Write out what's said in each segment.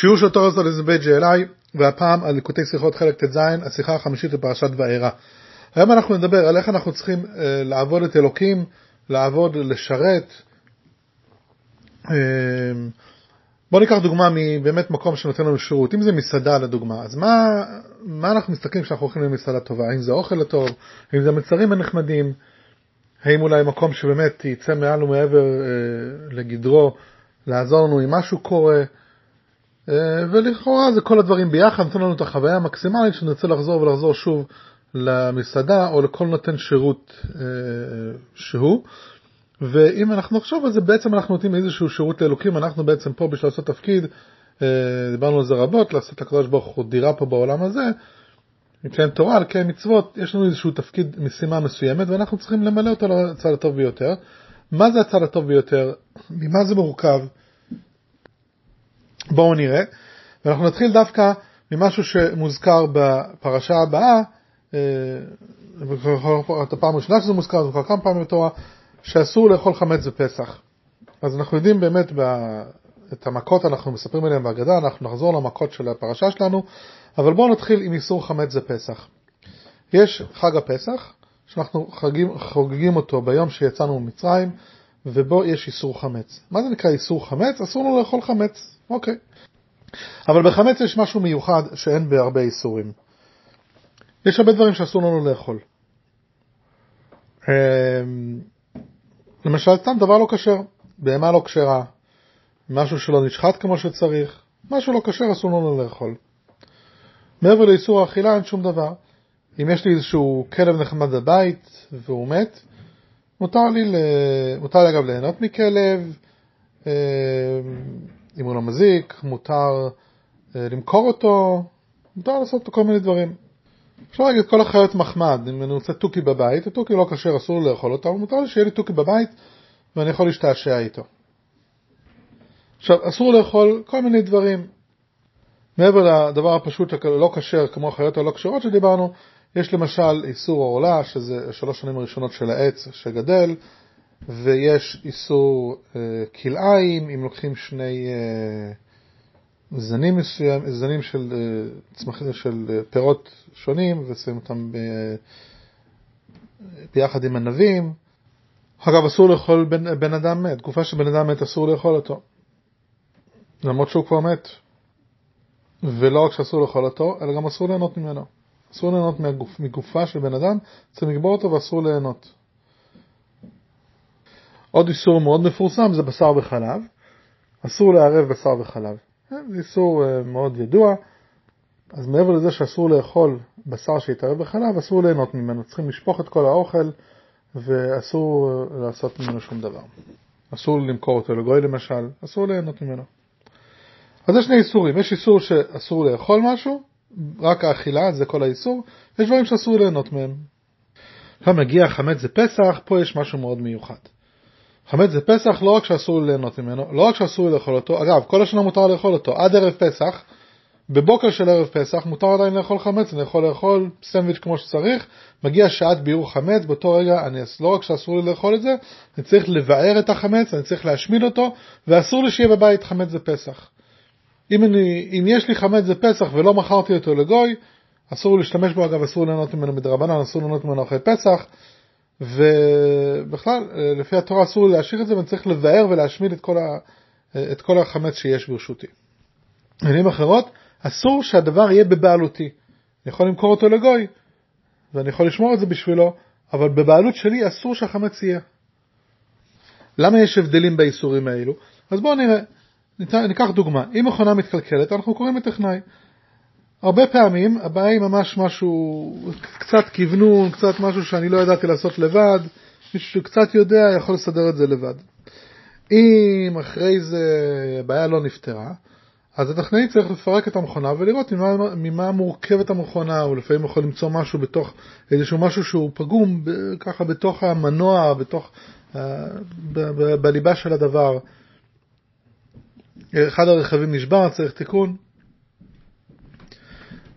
שיעור של תורס על איזה בית ג'אלי, והפעם על ליקוטי שיחות חלק ט"ז, השיחה החמישית לפרשת וארא. היום אנחנו נדבר על איך אנחנו צריכים אה, לעבוד את אלוקים, לעבוד, לשרת. אה, בואו ניקח דוגמה מבאמת מקום שנותן לנו שירות, אם זה מסעדה לדוגמה, אז מה, מה אנחנו מסתכלים כשאנחנו הולכים למסעדה טובה? האם זה אוכל הטוב? האם זה מצרים הנחמדים? האם אולי מקום שבאמת יצא מעל ומעבר אה, לגדרו, לעזור לנו אם משהו קורה? אה, ולכאורה זה כל הדברים ביחד, נותן לנו את החוויה המקסימלית שנרצה לחזור ולחזור שוב למסעדה או לכל נותן שירות אה, שהוא. ואם אנחנו נחשוב על זה, בעצם אנחנו נותנים איזשהו שירות לאלוקים, אנחנו בעצם פה בשביל לעשות תפקיד, אה, דיברנו על זה רבות, לעשות לקדוש ברוך הוא דירה פה בעולם הזה, מבחינת תורה, על קיים מצוות, יש לנו איזשהו תפקיד, משימה מסוימת, ואנחנו צריכים למלא אותו לצד הטוב ביותר. מה זה הצד הטוב ביותר? ממה זה מורכב? בואו נראה. ואנחנו נתחיל דווקא ממשהו שמוזכר בפרשה הבאה, את הפעם הראשונה שזה מוזכר, זה כבר כמה פעמים בתורה, שאסור לאכול חמץ בפסח. אז אנחנו יודעים באמת. את המכות אנחנו מספרים עליהן בהגדה, אנחנו נחזור למכות של הפרשה שלנו, אבל בואו נתחיל עם איסור חמץ זה פסח. יש חג הפסח, שאנחנו חוגגים אותו ביום שיצאנו ממצרים, ובו יש איסור חמץ. מה זה נקרא איסור חמץ? אסור לנו לאכול חמץ, אוקיי. אבל בחמץ יש משהו מיוחד שאין בהרבה איסורים. יש הרבה דברים שאסור לנו לאכול. אמ, למשל, סתם דבר לא כשר, בהמה לא כשרה, משהו שלא נשחט כמו שצריך, משהו לא כשר אסור לנו לאכול. מעבר לאיסור האכילה אין שום דבר. אם יש לי איזשהו כלב נחמד בבית והוא מת, מותר לי, מותר לי אגב ליהנות מכלב, אמ, אם הוא לא מזיק, מותר אה, למכור אותו, מותר לעשות כל מיני דברים. אפשר להגיד כל החיות מחמד, אם אני רוצה תוכי בבית, התוכי לא כשר, אסור לאכול אותו, אבל מותר לי שיהיה לי תוכי בבית ואני יכול להשתעשע איתו. עכשיו, אסור לאכול כל מיני דברים. מעבר לדבר הפשוט הלא כשר, כמו החיות הלא כשרות שדיברנו, יש למשל איסור עורלה, שזה שלוש שנים הראשונות של העץ שגדל, ויש איסור אה, כלאיים, אם לוקחים שני אה, זנים מסוים, זנים של, אה, צמח, של אה, פירות שונים ושמים אותם ב, ביחד עם ענבים. אגב, אסור לאכול בן, בן אדם מת, תקופה שבן אדם מת אסור לאכול אותו. למרות שהוא כבר מת. ולא רק שאסור לאכול אותו, אלא גם אסור ליהנות ממנו. אסור ליהנות מגוף, מגופה של בן אדם, צריך לקבור אותו ואסור ליהנות. עוד איסור מאוד מפורסם זה בשר וחלב. אסור לערב בשר וחלב. זה איסור אה, מאוד ידוע. אז מעבר לזה שאסור לאכול בשר שהתערב בחלב, אסור ליהנות ממנו. צריכים לשפוך את כל האוכל ואסור אה, לעשות ממנו שום דבר. אסור למכור אותו לגוי למשל, אסור ליהנות ממנו. אז יש שני איסורים, יש איסור שאסור לאכול משהו, רק האכילה, זה כל האיסור, יש דברים שאסור ליהנות מהם. עכשיו מגיע חמץ זה פסח, פה יש משהו מאוד מיוחד. חמץ זה פסח לא רק שאסור ליהנות ממנו, לא רק שאסור לאכול אותו, אגב, כל השנה מותר לאכול אותו, עד ערב פסח, בבוקר של ערב פסח מותר עדיין לאכול חמץ, אני יכול לאכול סנדוויץ' כמו שצריך, מגיע שעת ביעור חמץ, באותו רגע אני, לא רק שאסור לי לאכול את זה, אני צריך לבער את החמץ, אני צריך להשמיד אותו, ואסור לי שיהיה בבית חמץ זה פסח. אם, אני, אם יש לי חמץ זה פסח ולא מכרתי אותו לגוי, אסור להשתמש בו, אגב אסור ליהנות ממנו מדרבנן, אסור ליהנות ממנו אחרי פסח, ובכלל, לפי התורה אסור להשאיר את זה, ואני צריך לבאר ולהשמיד את כל, ה, את כל החמץ שיש ברשותי. במילים אחרות, אסור שהדבר יהיה בבעלותי. אני יכול למכור אותו לגוי, ואני יכול לשמור את זה בשבילו, אבל בבעלות שלי אסור שהחמץ יהיה. למה יש הבדלים באיסורים האלו? אז בואו נראה. ניקח דוגמה, אם מכונה מתקלקלת אנחנו קוראים לטכנאי. הרבה פעמים הבעיה היא ממש משהו, קצת כוונון, קצת משהו שאני לא ידעתי לעשות לבד, מישהו שקצת יודע יכול לסדר את זה לבד. אם אחרי זה הבעיה לא נפתרה, אז הטכנאי צריך לפרק את המכונה ולראות ממה, ממה מורכבת המכונה, או לפעמים יכול למצוא משהו בתוך, איזשהו משהו שהוא פגום ככה בתוך המנוע, בתוך, ב, בליבה של הדבר. אחד הרכבים נשבר, צריך תיקון.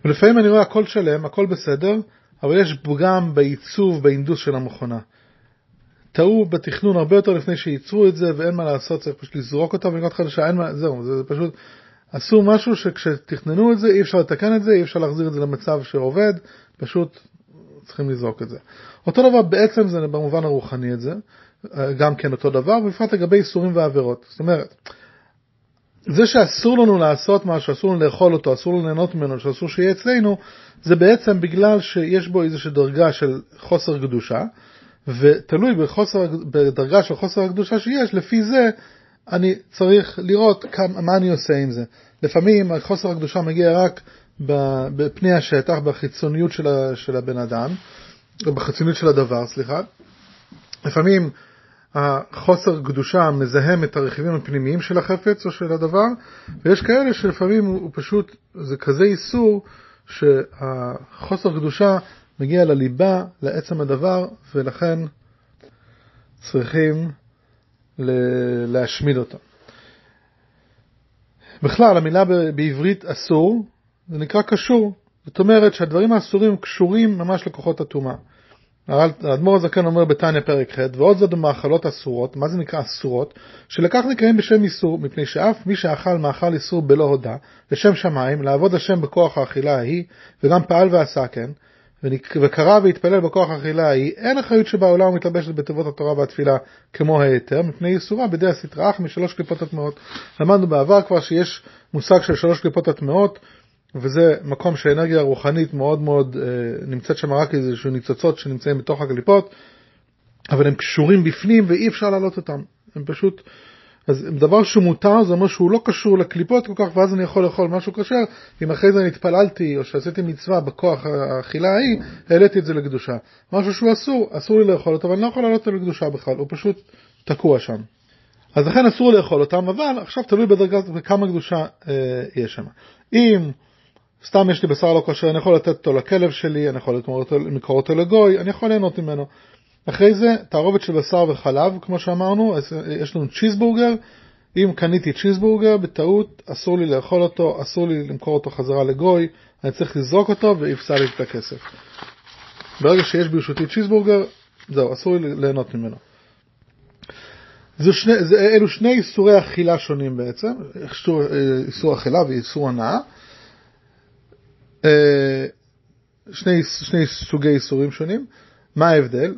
ולפעמים אני רואה הכל שלם, הכל בסדר, אבל יש פגם בעיצוב, באינדוס של המכונה. טעו בתכנון הרבה יותר לפני שייצרו את זה, ואין מה לעשות, צריך פשוט לזרוק אותה ולקנות חדשה, אין מה, זהו, זה, זה פשוט, עשו משהו שכשתכננו את זה אי אפשר לתקן את זה, אי אפשר להחזיר את זה למצב שעובד, פשוט צריכים לזרוק את זה. אותו דבר בעצם זה במובן הרוחני את זה, גם כן אותו דבר, ובפרט לגבי איסורים ועבירות. זאת אומרת, זה שאסור לנו לעשות משהו, אסור לנו לאכול אותו, אסור לנו ליהנות ממנו, שאסור שיהיה אצלנו, זה בעצם בגלל שיש בו איזושהי דרגה של חוסר קדושה, ותלוי בחוסר, בדרגה של חוסר הקדושה שיש, לפי זה אני צריך לראות כמה, מה אני עושה עם זה. לפעמים חוסר הקדושה מגיע רק בפני השטח, בחיצוניות של הבן אדם, או בחיצוניות של הדבר, סליחה. לפעמים החוסר קדושה מזהם את הרכיבים הפנימיים של החפץ או של הדבר, ויש כאלה שלפעמים הוא פשוט, זה כזה איסור, שהחוסר קדושה מגיע לליבה, לעצם הדבר, ולכן צריכים להשמיד אותו. בכלל, המילה בעברית אסור, זה נקרא קשור. זאת אומרת שהדברים האסורים קשורים ממש לכוחות הטומאה. האדמו"ר הזקן אומר בתניא פרק ח' ועוד זאת במאכלות אסורות, מה זה נקרא אסורות? שלקח נקראים בשם איסור, מפני שאף מי שאכל מאכל איסור בלא הודע, לשם שמיים, לעבוד השם בכוח האכילה ההיא, וגם פעל ועשה כן, וקרא והתפלל בכוח האכילה ההיא, אין אחריות שבעולם ומתלבשת בתיבות התורה והתפילה כמו ההיתר, מפני איסורה בידי הסטרא אחי משלוש קליפות הטמעות. למדנו בעבר כבר שיש מושג של שלוש קליפות הטמעות, וזה מקום שהאנרגיה הרוחנית מאוד מאוד אה, נמצאת שם רק איזשהו ניצוצות שנמצאים בתוך הקליפות, אבל הם קשורים בפנים ואי אפשר להעלות אותם. הם פשוט, אז דבר שהוא מותר זה אומר שהוא לא קשור לקליפות כל כך, ואז אני יכול לאכול משהו כשר, אם אחרי זה אני התפללתי או שעשיתי מצווה בכוח האכילה ההיא, העליתי את זה לקדושה. משהו שהוא אסור, אסור לי לאכול אותו, אבל אני לא יכול להעלות אותו לקדושה בכלל, הוא פשוט תקוע שם. אז לכן אסור לאכול אותם, אבל עכשיו תלוי בדרגה בכמה קדושה אה, יש שם. אם סתם יש לי בשר לא כשר, אני יכול לתת אותו לכלב שלי, אני יכול למכור אותו לגוי, אני יכול ליהנות ממנו. אחרי זה, תערובת של בשר וחלב, כמו שאמרנו, יש לנו צ'יזבורגר, אם קניתי צ'יזבורגר בטעות, אסור לי לאכול אותו, אסור לי למכור אותו חזרה לגוי, אני צריך לזרוק אותו ויפסע לי את הכסף. ברגע שיש ברשותי צ'יזבורגר, זהו, אסור לי ליהנות ממנו. זה שני, זה, אלו שני איסורי אכילה שונים בעצם, איסור, איסור אכילה ואיסור הנאה. אה, שני, שני סוגי איסורים שונים. מה ההבדל?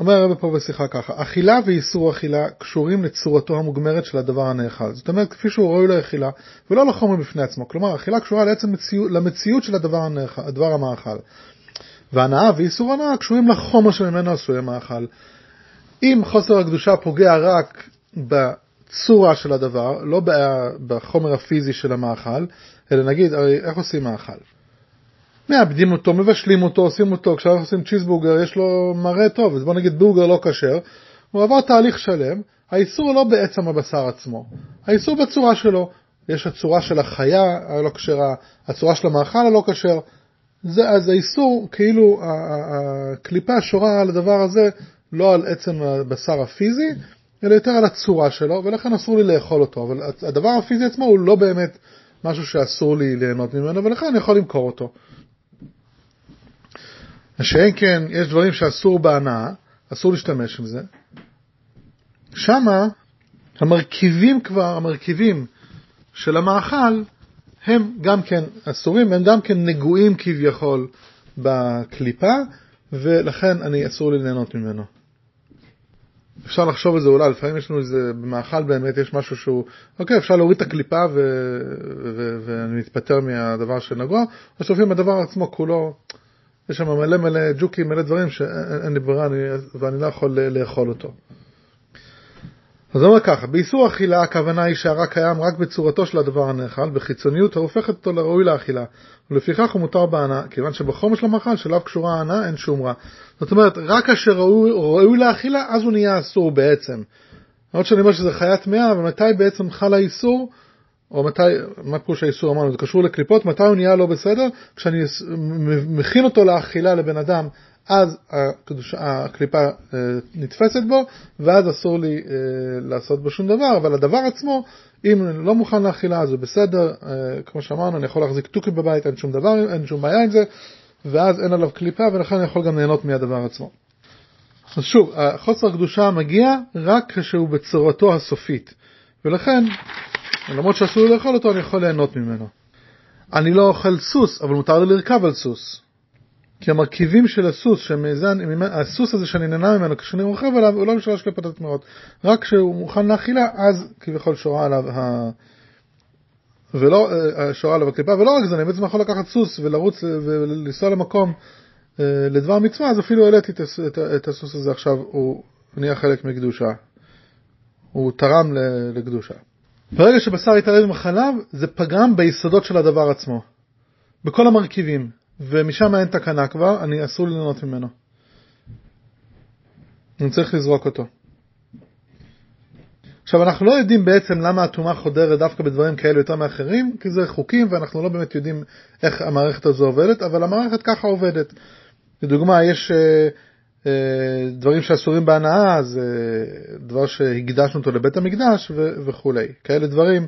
אומר הרב פה בשיחה ככה, אכילה ואיסור אכילה קשורים לצורתו המוגמרת של הדבר הנאכל. זאת אומרת, כפי שהוא ראוי לאכילה, ולא לחומר בפני עצמו. כלומר, אכילה קשורה לעצם מציאות, למציאות של הדבר, הנאכל, הדבר המאכל. והנאה ואיסור הנאה קשורים לחומר שממנו עשוי המאכל. אם חוסר הקדושה פוגע רק בצורה של הדבר, לא בחומר הפיזי של המאכל, אלא נגיד, הרי איך עושים מאכל? מאבדים אותו, מבשלים אותו, עושים אותו, כשאנחנו עושים צ'יזבורגר יש לו מראה טוב, אז בוא נגיד בורגר לא כשר, הוא עבר תהליך שלם, האיסור לא בעצם הבשר עצמו, האיסור בצורה שלו, יש הצורה של החיה הלא כשרה, הצורה של המאכל הלא כשר, זה, אז האיסור, כאילו הקליפה שורה על הדבר הזה, לא על עצם הבשר הפיזי, אלא יותר על הצורה שלו, ולכן אסור לי לאכול אותו, אבל הדבר הפיזי עצמו הוא לא באמת משהו שאסור לי ליהנות ממנו, ולכן אני יכול למכור אותו. שאין כן, יש דברים שאסור בהנאה, אסור להשתמש עם זה. שמה המרכיבים כבר, המרכיבים של המאכל, הם גם כן אסורים, הם גם כן נגועים כביכול בקליפה, ולכן אני אסור לי ליהנות ממנו. אפשר לחשוב על זה אולי, לפעמים יש לנו איזה, במאכל באמת יש משהו שהוא, אוקיי, אפשר להוריד את הקליפה. ואני מתפטר מהדבר שנגוע, או שלפעמים הדבר עצמו כולו, יש שם מלא מלא ג'וקים, מלא דברים שאין לי ברירה ואני לא יכול לאכול אותו. אז אומר ככה, באיסור אכילה הכוונה היא שהרע קיים רק בצורתו של הדבר הנאכל, בחיצוניות ההופכת אותו לראוי לאכילה, ולפיכך הוא מותר בהנאה, כיוון שבחומר של המאכל שלאו קשורה ההנאה אין שום רע. זאת אומרת, רק כאשר ראוי, לאכילה, אז הוא נהיה אסור בעצם. למרות שאני אומר שזה חיית אבל מתי בעצם חל האיסור? או מתי, מה פירוש האיסור אמרנו, זה קשור לקליפות, מתי הוא נהיה לא בסדר? כשאני מכין אותו לאכילה לבן אדם, אז הקדוש, הקליפה אה, נתפסת בו, ואז אסור לי אה, לעשות בו שום דבר, אבל הדבר עצמו, אם אני לא מוכן לאכילה אז הוא בסדר, אה, כמו שאמרנו, אני יכול להחזיק תוכי בבית, אין שום דבר, אין שום בעיה עם זה, ואז אין עליו קליפה, ולכן אני יכול גם ליהנות מהדבר עצמו. אז שוב, חוסר הקדושה מגיע רק כשהוא בצורתו הסופית, ולכן למרות שאסור לי לאכול אותו, אני יכול ליהנות ממנו. אני לא אוכל סוס, אבל מותר לי לרכב על סוס. כי המרכיבים של הסוס, שמזן, הסוס הזה שאני נהנה ממנו כשאני רוכב עליו, הוא לא משולש קליפת טמאות. רק כשהוא מוכן לאכילה, אז כביכול שורה עליו ה... ולא אה, שורה עליו הקליפה, ולא רק זה, אני בעצם יכול לקחת סוס ולרוץ ולנסוע למקום אה, לדבר מצווה, אז אפילו העליתי את הסוס הזה עכשיו, הוא נהיה חלק מקדושה. הוא תרם לקדושה. ברגע שבשר יתערב עם החלב, זה פגם ביסודות של הדבר עצמו. בכל המרכיבים. ומשם אין תקנה כבר, אני אסור לי ממנו. אני צריך לזרוק אותו. עכשיו אנחנו לא יודעים בעצם למה הטומאה חודרת דווקא בדברים כאלה יותר מאחרים, כי זה חוקים ואנחנו לא באמת יודעים איך המערכת הזו עובדת, אבל המערכת ככה עובדת. לדוגמה, יש אה, דברים שאסורים בהנאה, זה אה, דבר שהקדשנו אותו לבית המקדש וכולי. כאלה דברים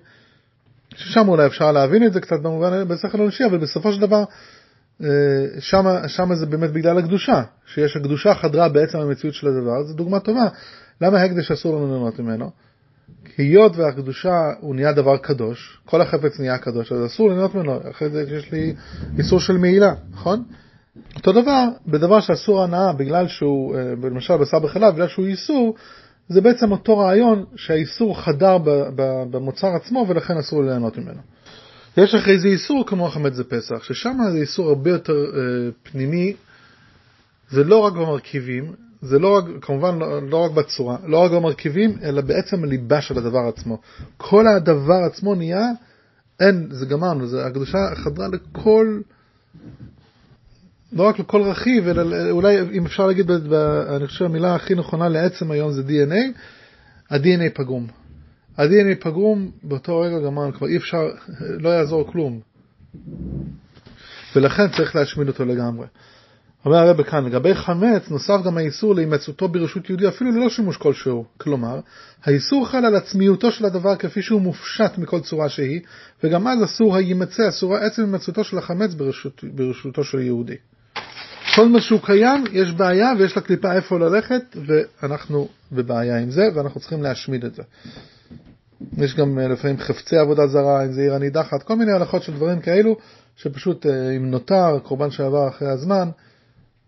ששם אולי אפשר להבין את זה קצת במובן בשכל אנושי, אבל בסופו של דבר שם, שם זה באמת בגלל הקדושה, שיש הקדושה חדרה בעצם המציאות של הדבר, זו דוגמה טובה. למה הקדש אסור לנו ליהנות ממנו? היות והקדושה הוא נהיה דבר קדוש, כל החפץ נהיה קדוש, אז אסור ליהנות ממנו, אחרי זה יש לי איסור של מעילה, נכון? אותו דבר, בדבר שאסור הנאה בגלל שהוא, אה, למשל בשר בחלב, בגלל שהוא איסור, זה בעצם אותו רעיון שהאיסור חדר במוצר עצמו ולכן אסור ליהנות ממנו. יש אחרי זה איסור כמו החמץ זה פסח, ששם זה איסור הרבה יותר אה, פנימי, זה לא רק במרכיבים, זה לא רק, כמובן לא, לא רק בצורה, לא רק במרכיבים, אלא בעצם הליבה של הדבר עצמו. כל הדבר עצמו נהיה, אין, זה גמרנו, זה, הקדושה חדרה לכל, לא רק לכל רכיב, אלא אולי אם אפשר להגיד, אני חושב המילה הכי נכונה לעצם היום זה DNA, ה-DNA פגום. ה-DNA פגום, באותו רגע גמרנו, כבר אי אפשר, לא יעזור כלום. ולכן צריך להשמיד אותו לגמרי. אומר הרב כאן, לגבי חמץ נוסף גם האיסור להימצאותו ברשות יהודי אפילו ללא שימוש כלשהו. כלומר, האיסור חל על עצמיותו של הדבר כפי שהוא מופשט מכל צורה שהיא, וגם אז אסור הימצא, אסור עצם הימצאותו של החמץ ברשות, ברשותו של יהודי. כל מה שהוא קיים, יש בעיה ויש לקליפה איפה ללכת, ואנחנו בבעיה עם זה, ואנחנו צריכים להשמיד את זה. יש גם אה, לפעמים חפצי עבודה זרה, אם זה עיר הנידחת, כל מיני הלכות של דברים כאלו, שפשוט אה, אם נותר קורבן שעבר אחרי הזמן,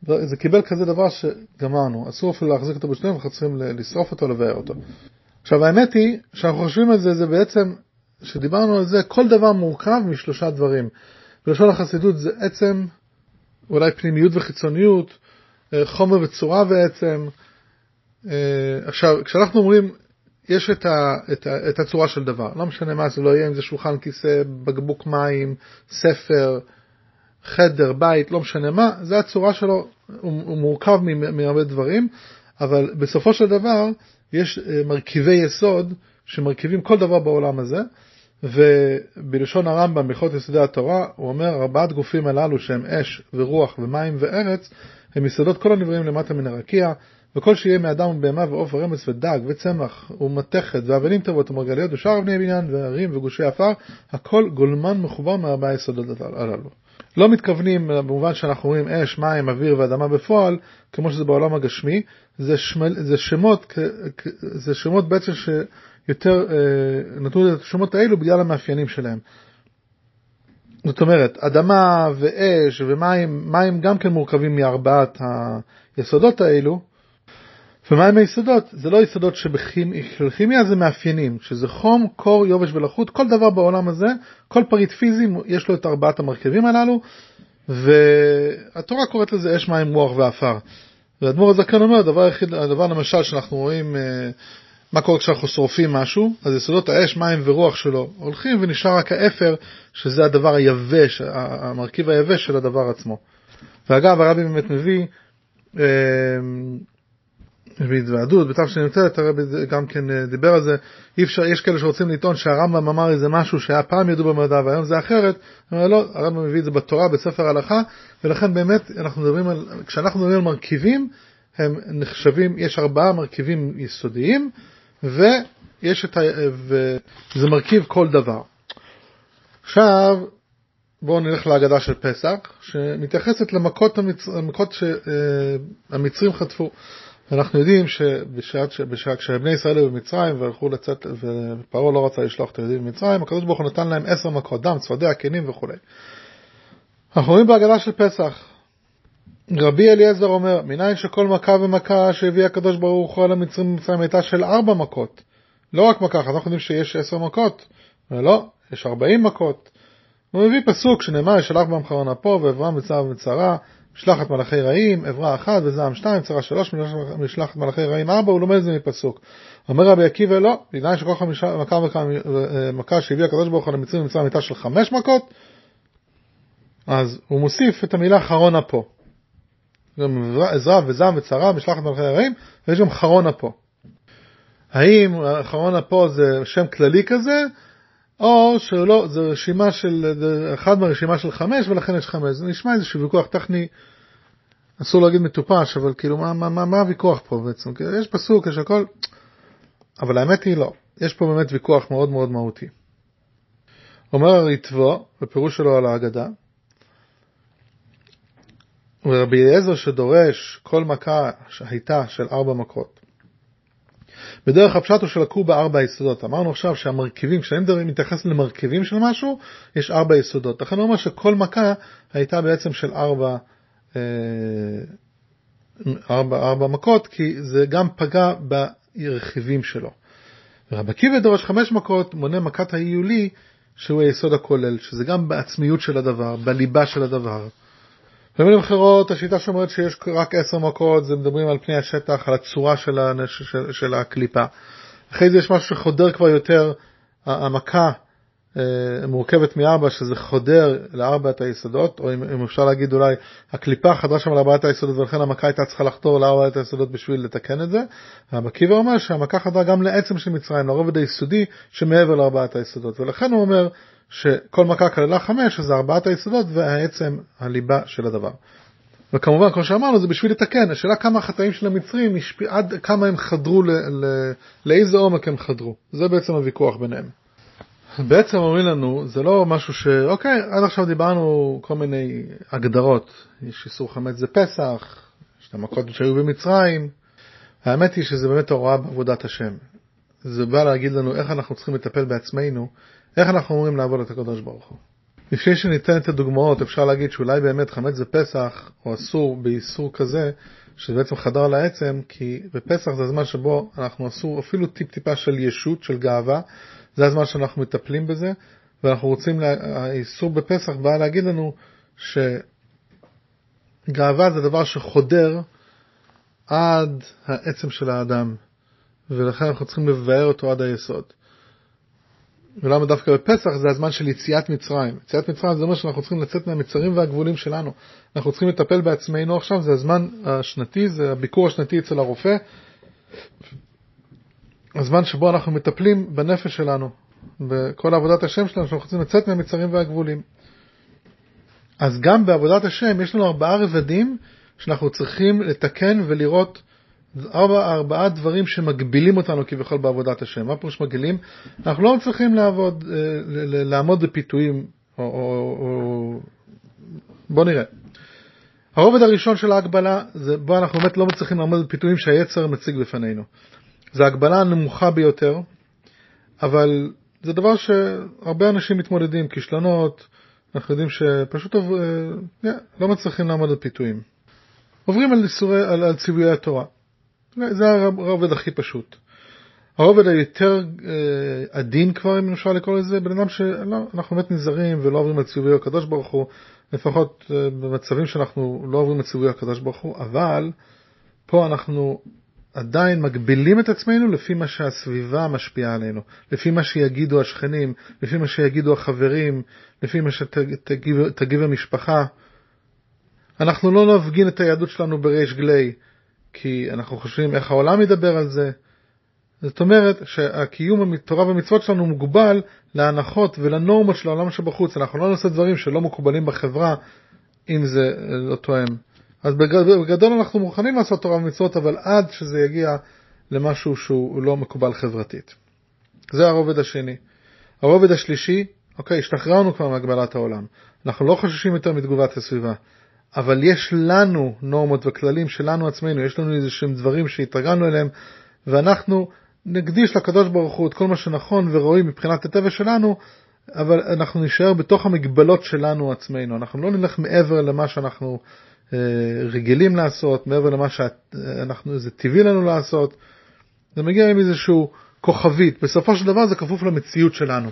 זה קיבל כזה דבר שגמרנו, אסור אפילו להחזיק אותו בשניהם, אנחנו צריכים לשרוף אותו, לבאר אותו. עכשיו האמת היא, כשאנחנו חושבים על זה, זה בעצם, כשדיברנו על זה, כל דבר מורכב משלושה דברים. בלשון החסידות זה עצם, אולי פנימיות וחיצוניות, אה, חומר וצורה ועצם. עכשיו, כשאנחנו אומרים יש את, ה, את, ה, את הצורה של דבר, לא משנה מה זה לא יהיה, אם זה שולחן, כיסא, בקבוק מים, ספר, חדר, בית, לא משנה מה, זה הצורה שלו, הוא, הוא מורכב מהרבה דברים, אבל בסופו של דבר יש אה, מרכיבי יסוד שמרכיבים כל דבר בעולם הזה, ובלשון הרמב"ם, בהלכות יסודי התורה, הוא אומר, ארבעת גופים הללו שהם אש ורוח ומים וארץ, הם יסודות כל הנבראים למטה מן הרקיע, וכל שיהיה מאדם ובהמה ועוף ורמס ודג וצמח ומתכת ואבנים טובות ומרגליות ושאר אבני בניין והרים וגושי עפר, הכל גולמן מחובר מארבע היסודות הללו. לא מתכוונים במובן שאנחנו רואים אש, מים, אוויר ואדמה בפועל, כמו שזה בעולם הגשמי, זה, שמל, זה, שמות, זה שמות בעצם שיותר אה, נתנו את השמות האלו בגלל המאפיינים שלהם. זאת אומרת, אדמה ואש ומים, מים גם כן מורכבים מארבעת היסודות האלו, ומהם היסודות? זה לא יסודות שבכימיה זה מאפיינים, שזה חום, קור, יובש ולחות, כל דבר בעולם הזה, כל פריט פיזי יש לו את ארבעת המרכיבים הללו, והתורה קוראת לזה אש, מים, רוח ועפר. והאדמו"ר הזקן אומר, הדבר היחיד, הדבר למשל שאנחנו רואים, אה, מה קורה כשאנחנו שורפים משהו, אז יסודות האש, מים ורוח שלו הולכים ונשאר רק האפר, שזה הדבר היבש, המרכיב היבש של הדבר עצמו. ואגב, הרבי באמת מביא, אה, בהתוועדות, בתש"ט, הרבי גם כן אה, דיבר על זה, אי אפשר, יש כאלה שרוצים לטעון שהרמב"ם אמר איזה משהו שהיה פעם ידעו במדע והיום זה אחרת, אומר לא, הרמב"ם מביא את זה בתורה, בספר הלכה, ולכן באמת אנחנו מדברים על, כשאנחנו מדברים על מרכיבים, הם נחשבים, יש ארבעה מרכיבים יסודיים, ויש את ה... וזה מרכיב כל דבר. עכשיו, בואו נלך להגדה של פסח, שמתייחסת למכות המצ... שהמצרים אה, חטפו. אנחנו יודעים שכשבני ישראל היו במצרים והלכו לצאת, ופרעה לא רצה לשלוח את היהודים במצרים, הקדוש ברוך הוא נתן להם עשר מכות דם, צפרדע, כנים וכו'. אנחנו רואים בהגדה של פסח, רבי אליעזר אומר, מניין שכל מכה ומכה שהביא הקדוש ברוך הוא על המצרים במצרים הייתה של ארבע מכות. לא רק מכה אחת, אנחנו יודעים שיש עשר מכות, ולא, יש ארבעים מכות. הוא מביא פסוק שנאמר, ישלח בם חרון אפו ואברהם בצער ובצרה, משלחת מלאכי רעים, עברה אחת וזעם שתיים, צרה שלוש, משלחת מלאכי רעים ארבע, הוא לומד את זה מפסוק. אומר רבי עקיבא לא, בגלל שכל חמישה מכה מכה שהביא הקדוש ברוך הוא למצרים במצרים הייתה של חמש מכות, אז הוא מוסיף את המילה חרון אפו. גם עזרא וזעם וצרה, משלחת מלאכי הרעים, ויש גם חרון אפו. האם חרון אפו זה שם כללי כזה, או שלא, זה רשימה של, זה אחד מהרשימה של חמש ולכן יש חמש. זה נשמע איזשהו ויכוח טכני, אסור להגיד מטופש, אבל כאילו מה, מה, מה, מה הוויכוח פה בעצם? יש פסוק, יש הכל, אבל האמת היא לא. יש פה באמת ויכוח מאוד מאוד מהותי. אומר הריטבו, בפירוש שלו על ההגדה, ורבי אליעזר שדורש כל מכה שהייתה של ארבע מכות. בדרך הפשט הוא שלקחו בארבע יסודות. אמרנו עכשיו שהמרכיבים, כשאני מתייחס למרכיבים של משהו, יש ארבע יסודות. לכן הוא אומר שכל מכה הייתה בעצם של ארבע, אה, ארבע, ארבע מכות, כי זה גם פגע ברכיבים שלו. ורבי עקיבא דורש חמש מכות, מונה מכת ההיולי, שהוא היסוד הכולל, שזה גם בעצמיות של הדבר, בליבה של הדבר. במילים אחרות, השיטה שאומרת שיש רק עשר מכות, זה מדברים על פני השטח, על הצורה של, הנש... של, של הקליפה. אחרי זה יש משהו שחודר כבר יותר, המכה אה, מורכבת מארבע, שזה חודר לארבעת היסודות, או אם, אם אפשר להגיד אולי, הקליפה חדרה שם לארבעת היסודות, ולכן המכה הייתה צריכה לחתור לארבעת היסודות בשביל לתקן את זה. רבי עקיבא אומר שהמכה חדרה גם לעצם של מצרים, לרובד היסודי שמעבר לארבעת היסודות, ולכן הוא אומר, שכל מכה כללה חמש, אז זה ארבעת היסודות והעצם הליבה של הדבר. וכמובן, כמו שאמרנו, זה בשביל לתקן. השאלה כמה החטאים של המצרים, עד כמה הם חדרו, ל, ל, לאיזה עומק הם חדרו. זה בעצם הוויכוח ביניהם. בעצם אומרים לנו, זה לא משהו ש... אוקיי, עד עכשיו דיברנו כל מיני הגדרות. יש איסור חמץ זה פסח, יש את המכות שהיו במצרים. האמת היא שזה באמת הוראה בעבודת השם. זה בא להגיד לנו איך אנחנו צריכים לטפל בעצמנו איך אנחנו אומרים לעבוד את הקדוש ברוך הוא? לפני שניתן את הדוגמאות, אפשר להגיד שאולי באמת חמץ זה פסח, או אסור באיסור כזה, שזה בעצם חדר לעצם, כי בפסח זה הזמן שבו אנחנו אסור אפילו טיפ-טיפה של ישות, של גאווה, זה הזמן שאנחנו מטפלים בזה, ואנחנו רוצים, לה... האיסור בפסח בא להגיד לנו שגאווה זה דבר שחודר עד העצם של האדם, ולכן אנחנו צריכים לבאר אותו עד היסוד. ולמה דווקא בפסח זה הזמן של יציאת מצרים. יציאת מצרים זה אומר שאנחנו צריכים לצאת מהמצרים והגבולים שלנו. אנחנו צריכים לטפל בעצמנו עכשיו, זה הזמן השנתי, זה הביקור השנתי אצל הרופא. הזמן שבו אנחנו מטפלים בנפש שלנו, בכל עבודת השם שלנו, שאנחנו רוצים לצאת מהמצרים והגבולים. אז גם בעבודת השם יש לנו ארבעה רבדים שאנחנו צריכים לתקן ולראות ארבע, ארבעה דברים שמגבילים אותנו כביכול בעבודת השם. מה פירוש מגבילים? אנחנו לא צריכים לעבוד, אה, לעמוד בפיתויים, או, או, או... בוא נראה. הרובד הראשון של ההגבלה, זה בו אנחנו באמת לא מצליחים לעמוד בפיתויים שהיצר מציג בפנינו. זו ההגבלה הנמוכה ביותר, אבל זה דבר שהרבה אנשים מתמודדים, כישלונות, אנחנו יודעים שפשוט עובר, אה, לא מצליחים לעמוד בפיתויים. עוברים על, איסורי, על, על ציוויי התורה. זה הרובד הכי פשוט. הרובד היותר אה, עדין כבר, אם אפשר לקרוא לזה, בן אדם שאנחנו באמת נזהרים ולא עוברים על ציווי הקדוש ברוך הוא, לפחות אה, במצבים שאנחנו לא עוברים על ציווי הקדוש ברוך הוא, אבל פה אנחנו עדיין מגבילים את עצמנו לפי מה שהסביבה משפיעה עלינו, לפי מה שיגידו השכנים, לפי מה שיגידו החברים, לפי מה שתגיב המשפחה. אנחנו לא נפגין את היהדות שלנו בריש גלי. כי אנחנו חושבים איך העולם ידבר על זה. זאת אומרת שהקיום התורה והמצוות שלנו מוגבל להנחות ולנורמות של העולם שבחוץ. אנחנו לא נעשה דברים שלא מקובלים בחברה, אם זה לא תואם. אז בגדול אנחנו מוכנים לעשות תורה ומצוות, אבל עד שזה יגיע למשהו שהוא לא מקובל חברתית. זה הרובד השני. הרובד השלישי, אוקיי, השתחררנו כבר מהגבלת העולם. אנחנו לא חוששים יותר מתגובת הסביבה. אבל יש לנו נורמות וכללים שלנו עצמנו, יש לנו איזה שהם דברים שהתרגלנו אליהם, ואנחנו נקדיש לקדוש ברוך הוא את כל מה שנכון וראוי מבחינת הטבע שלנו, אבל אנחנו נישאר בתוך המגבלות שלנו עצמנו, אנחנו לא נלך מעבר למה שאנחנו אה, רגילים לעשות, מעבר למה שזה טבעי לנו לעשות, זה מגיע עם איזשהו כוכבית, בסופו של דבר זה כפוף למציאות שלנו.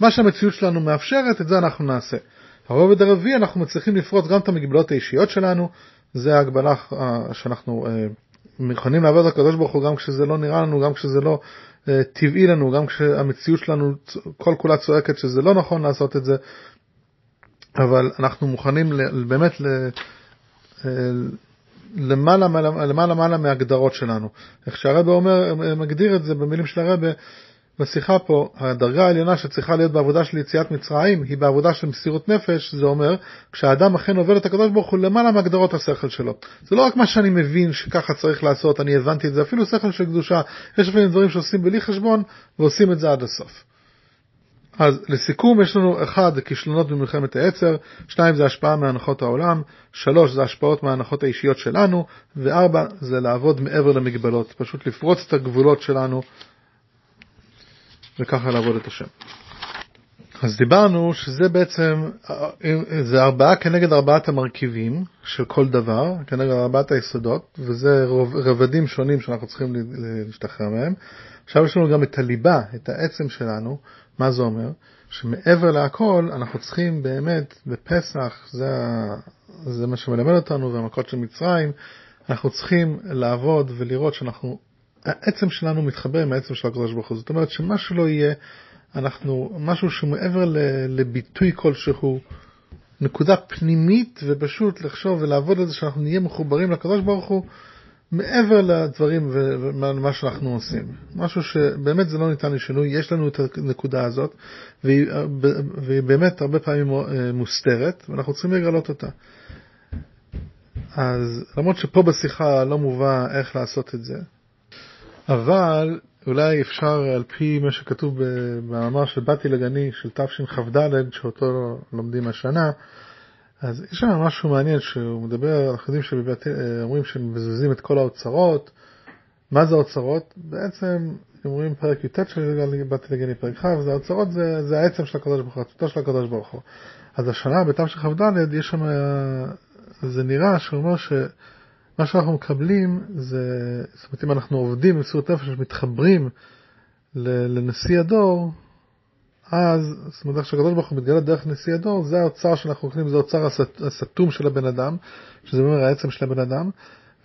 מה שהמציאות שלנו מאפשרת, את זה אנחנו נעשה. הרובד הרביעי אנחנו מצליחים לפרוץ גם את המגבלות האישיות שלנו, זה ההגבלה אה, שאנחנו אה, מוכנים לעבוד לקדוש ברוך הוא גם כשזה לא נראה לנו, גם כשזה לא אה, טבעי לנו, גם כשהמציאות שלנו כל כולה צועקת שזה לא נכון לעשות את זה, אבל אנחנו מוכנים באמת למעלה למעלה, למעלה מהגדרות שלנו. איך שהרבא אומר, מגדיר את זה במילים של הרבא, בשיחה פה, הדרגה העליונה שצריכה להיות בעבודה של יציאת מצרים היא בעבודה של מסירות נפש, זה אומר כשהאדם אכן עובד את הקדוש ברוך הוא למעלה מהגדרות השכל שלו. זה לא רק מה שאני מבין שככה צריך לעשות, אני הבנתי את זה, אפילו שכל של קדושה, יש לפעמים דברים שעושים בלי חשבון ועושים את זה עד הסוף. אז לסיכום יש לנו אחד, כישלונות במלחמת העצר, שתיים זה השפעה מהנחות העולם, שלוש זה השפעות מההנחות האישיות שלנו, וארבע זה לעבוד מעבר למגבלות, פשוט לפרוץ את הגבולות שלנו וככה לעבוד את השם. אז דיברנו שזה בעצם, זה ארבעה כנגד ארבעת המרכיבים של כל דבר, כנגד ארבעת היסודות, וזה רבדים שונים שאנחנו צריכים להשתחרר מהם. עכשיו יש לנו גם את הליבה, את העצם שלנו, מה זה אומר? שמעבר להכל אנחנו צריכים באמת בפסח, זה, זה מה שמלמד אותנו, והמכות של מצרים, אנחנו צריכים לעבוד ולראות שאנחנו העצם שלנו מתחבר עם העצם של הקדוש ברוך הוא. זאת אומרת שמה שלא יהיה, אנחנו, משהו שמעבר לביטוי כלשהו, נקודה פנימית ופשוט לחשוב ולעבוד על זה שאנחנו נהיה מחוברים לקדוש ברוך הוא מעבר לדברים ומה שאנחנו עושים. משהו שבאמת זה לא ניתן לשינוי, יש לנו את הנקודה הזאת והיא, והיא באמת הרבה פעמים מוסתרת ואנחנו צריכים לגלות אותה. אז למרות שפה בשיחה לא מובא איך לעשות את זה, אבל אולי אפשר על פי מה שכתוב במאמר של באתי לגני של תשכ"ד שאותו לומדים השנה אז יש שם משהו מעניין שהוא מדבר, אנחנו יודעים שאומרים שמבזבזים את כל האוצרות מה זה האוצרות? בעצם אומרים פרק י"ט של באתי לגני פרק כ', זה האוצרות זה, זה העצם של הקדוש ברוך הוא, עצמתו של הקדוש ברוך הוא. אז השנה בתשכ"ד יש שם, זה נראה שאומר ש... מה שאנחנו מקבלים זה, זאת אומרת אם אנחנו עובדים במסירות נפש ומתחברים לנשיא הדור, אז, זאת אומרת איך שהקדוש ברוך הוא מתגלה דרך נשיא הדור, זה האוצר שאנחנו קוראים, זה האוצר הסתום של הבן אדם, שזה אומר העצם של הבן אדם,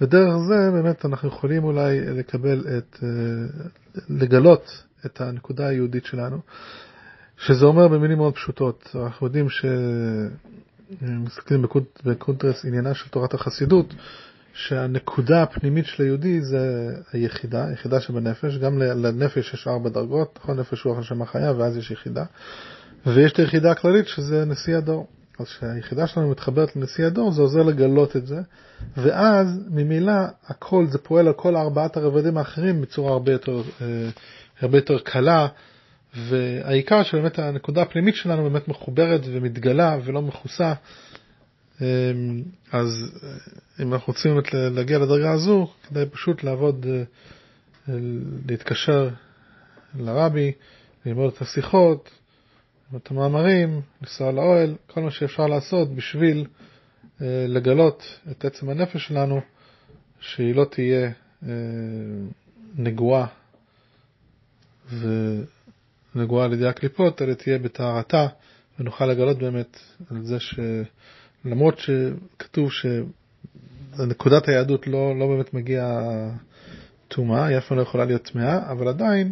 ודרך זה באמת אנחנו יכולים אולי לקבל את, לגלות את הנקודה היהודית שלנו, שזה אומר במילים מאוד פשוטות, אנחנו יודעים ש... מסתכלים בקונטרס עניינה של תורת החסידות, שהנקודה הפנימית של היהודי זה היחידה, היחידה שבנפש, גם לנפש יש ארבע דרגות, נכון? נפש רוח נשמה חיה, ואז יש יחידה. ויש את היחידה הכללית שזה נשיא הדור. אז כשהיחידה שלנו מתחברת לנשיא הדור, זה עוזר לגלות את זה, ואז ממילא הכל, זה פועל על כל ארבעת הרבדים האחרים בצורה הרבה יותר, אה, הרבה יותר קלה, והעיקר שבאמת הנקודה הפנימית שלנו באמת מחוברת ומתגלה ולא מכוסה. אמ, אז אה, אם אנחנו רוצים להגיע לדרגה הזו, כדאי פשוט לעבוד, אה, להתקשר לרבי, ללמוד את השיחות, את המאמרים, לנסוע לאוהל, כל מה שאפשר לעשות בשביל אה, לגלות את עצם הנפש שלנו, שהיא לא תהיה נגועה ונגועה על ידי הקליפות, אלא תהיה בטהרתה, ונוכל לגלות באמת על זה ש... למרות שכתוב שנקודת היהדות לא, לא באמת מגיעה טומאה, היא אף פעם לא יכולה להיות טמאה, אבל עדיין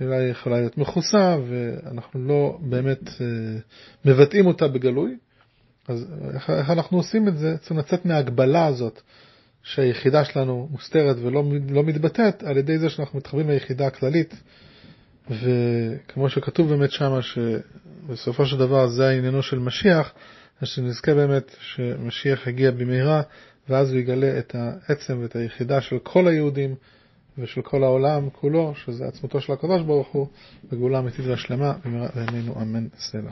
היא יכולה להיות מכוסה ואנחנו לא באמת אה, מבטאים אותה בגלוי. אז איך, איך אנחנו עושים את זה? צריכים לצאת מההגבלה הזאת שהיחידה שלנו מוסתרת ולא לא מתבטאת על ידי זה שאנחנו מתחברים ליחידה הכללית. וכמו שכתוב באמת שמה שבסופו של דבר זה העניינו של משיח, אז שנזכה באמת שמשיח יגיע במהרה, ואז הוא יגלה את העצם ואת היחידה של כל היהודים ושל כל העולם כולו, שזה עצמתו של הקדוש ברוך הוא, בגאולה אמיתית והשלמה, במהרה בימינו אמן סלע.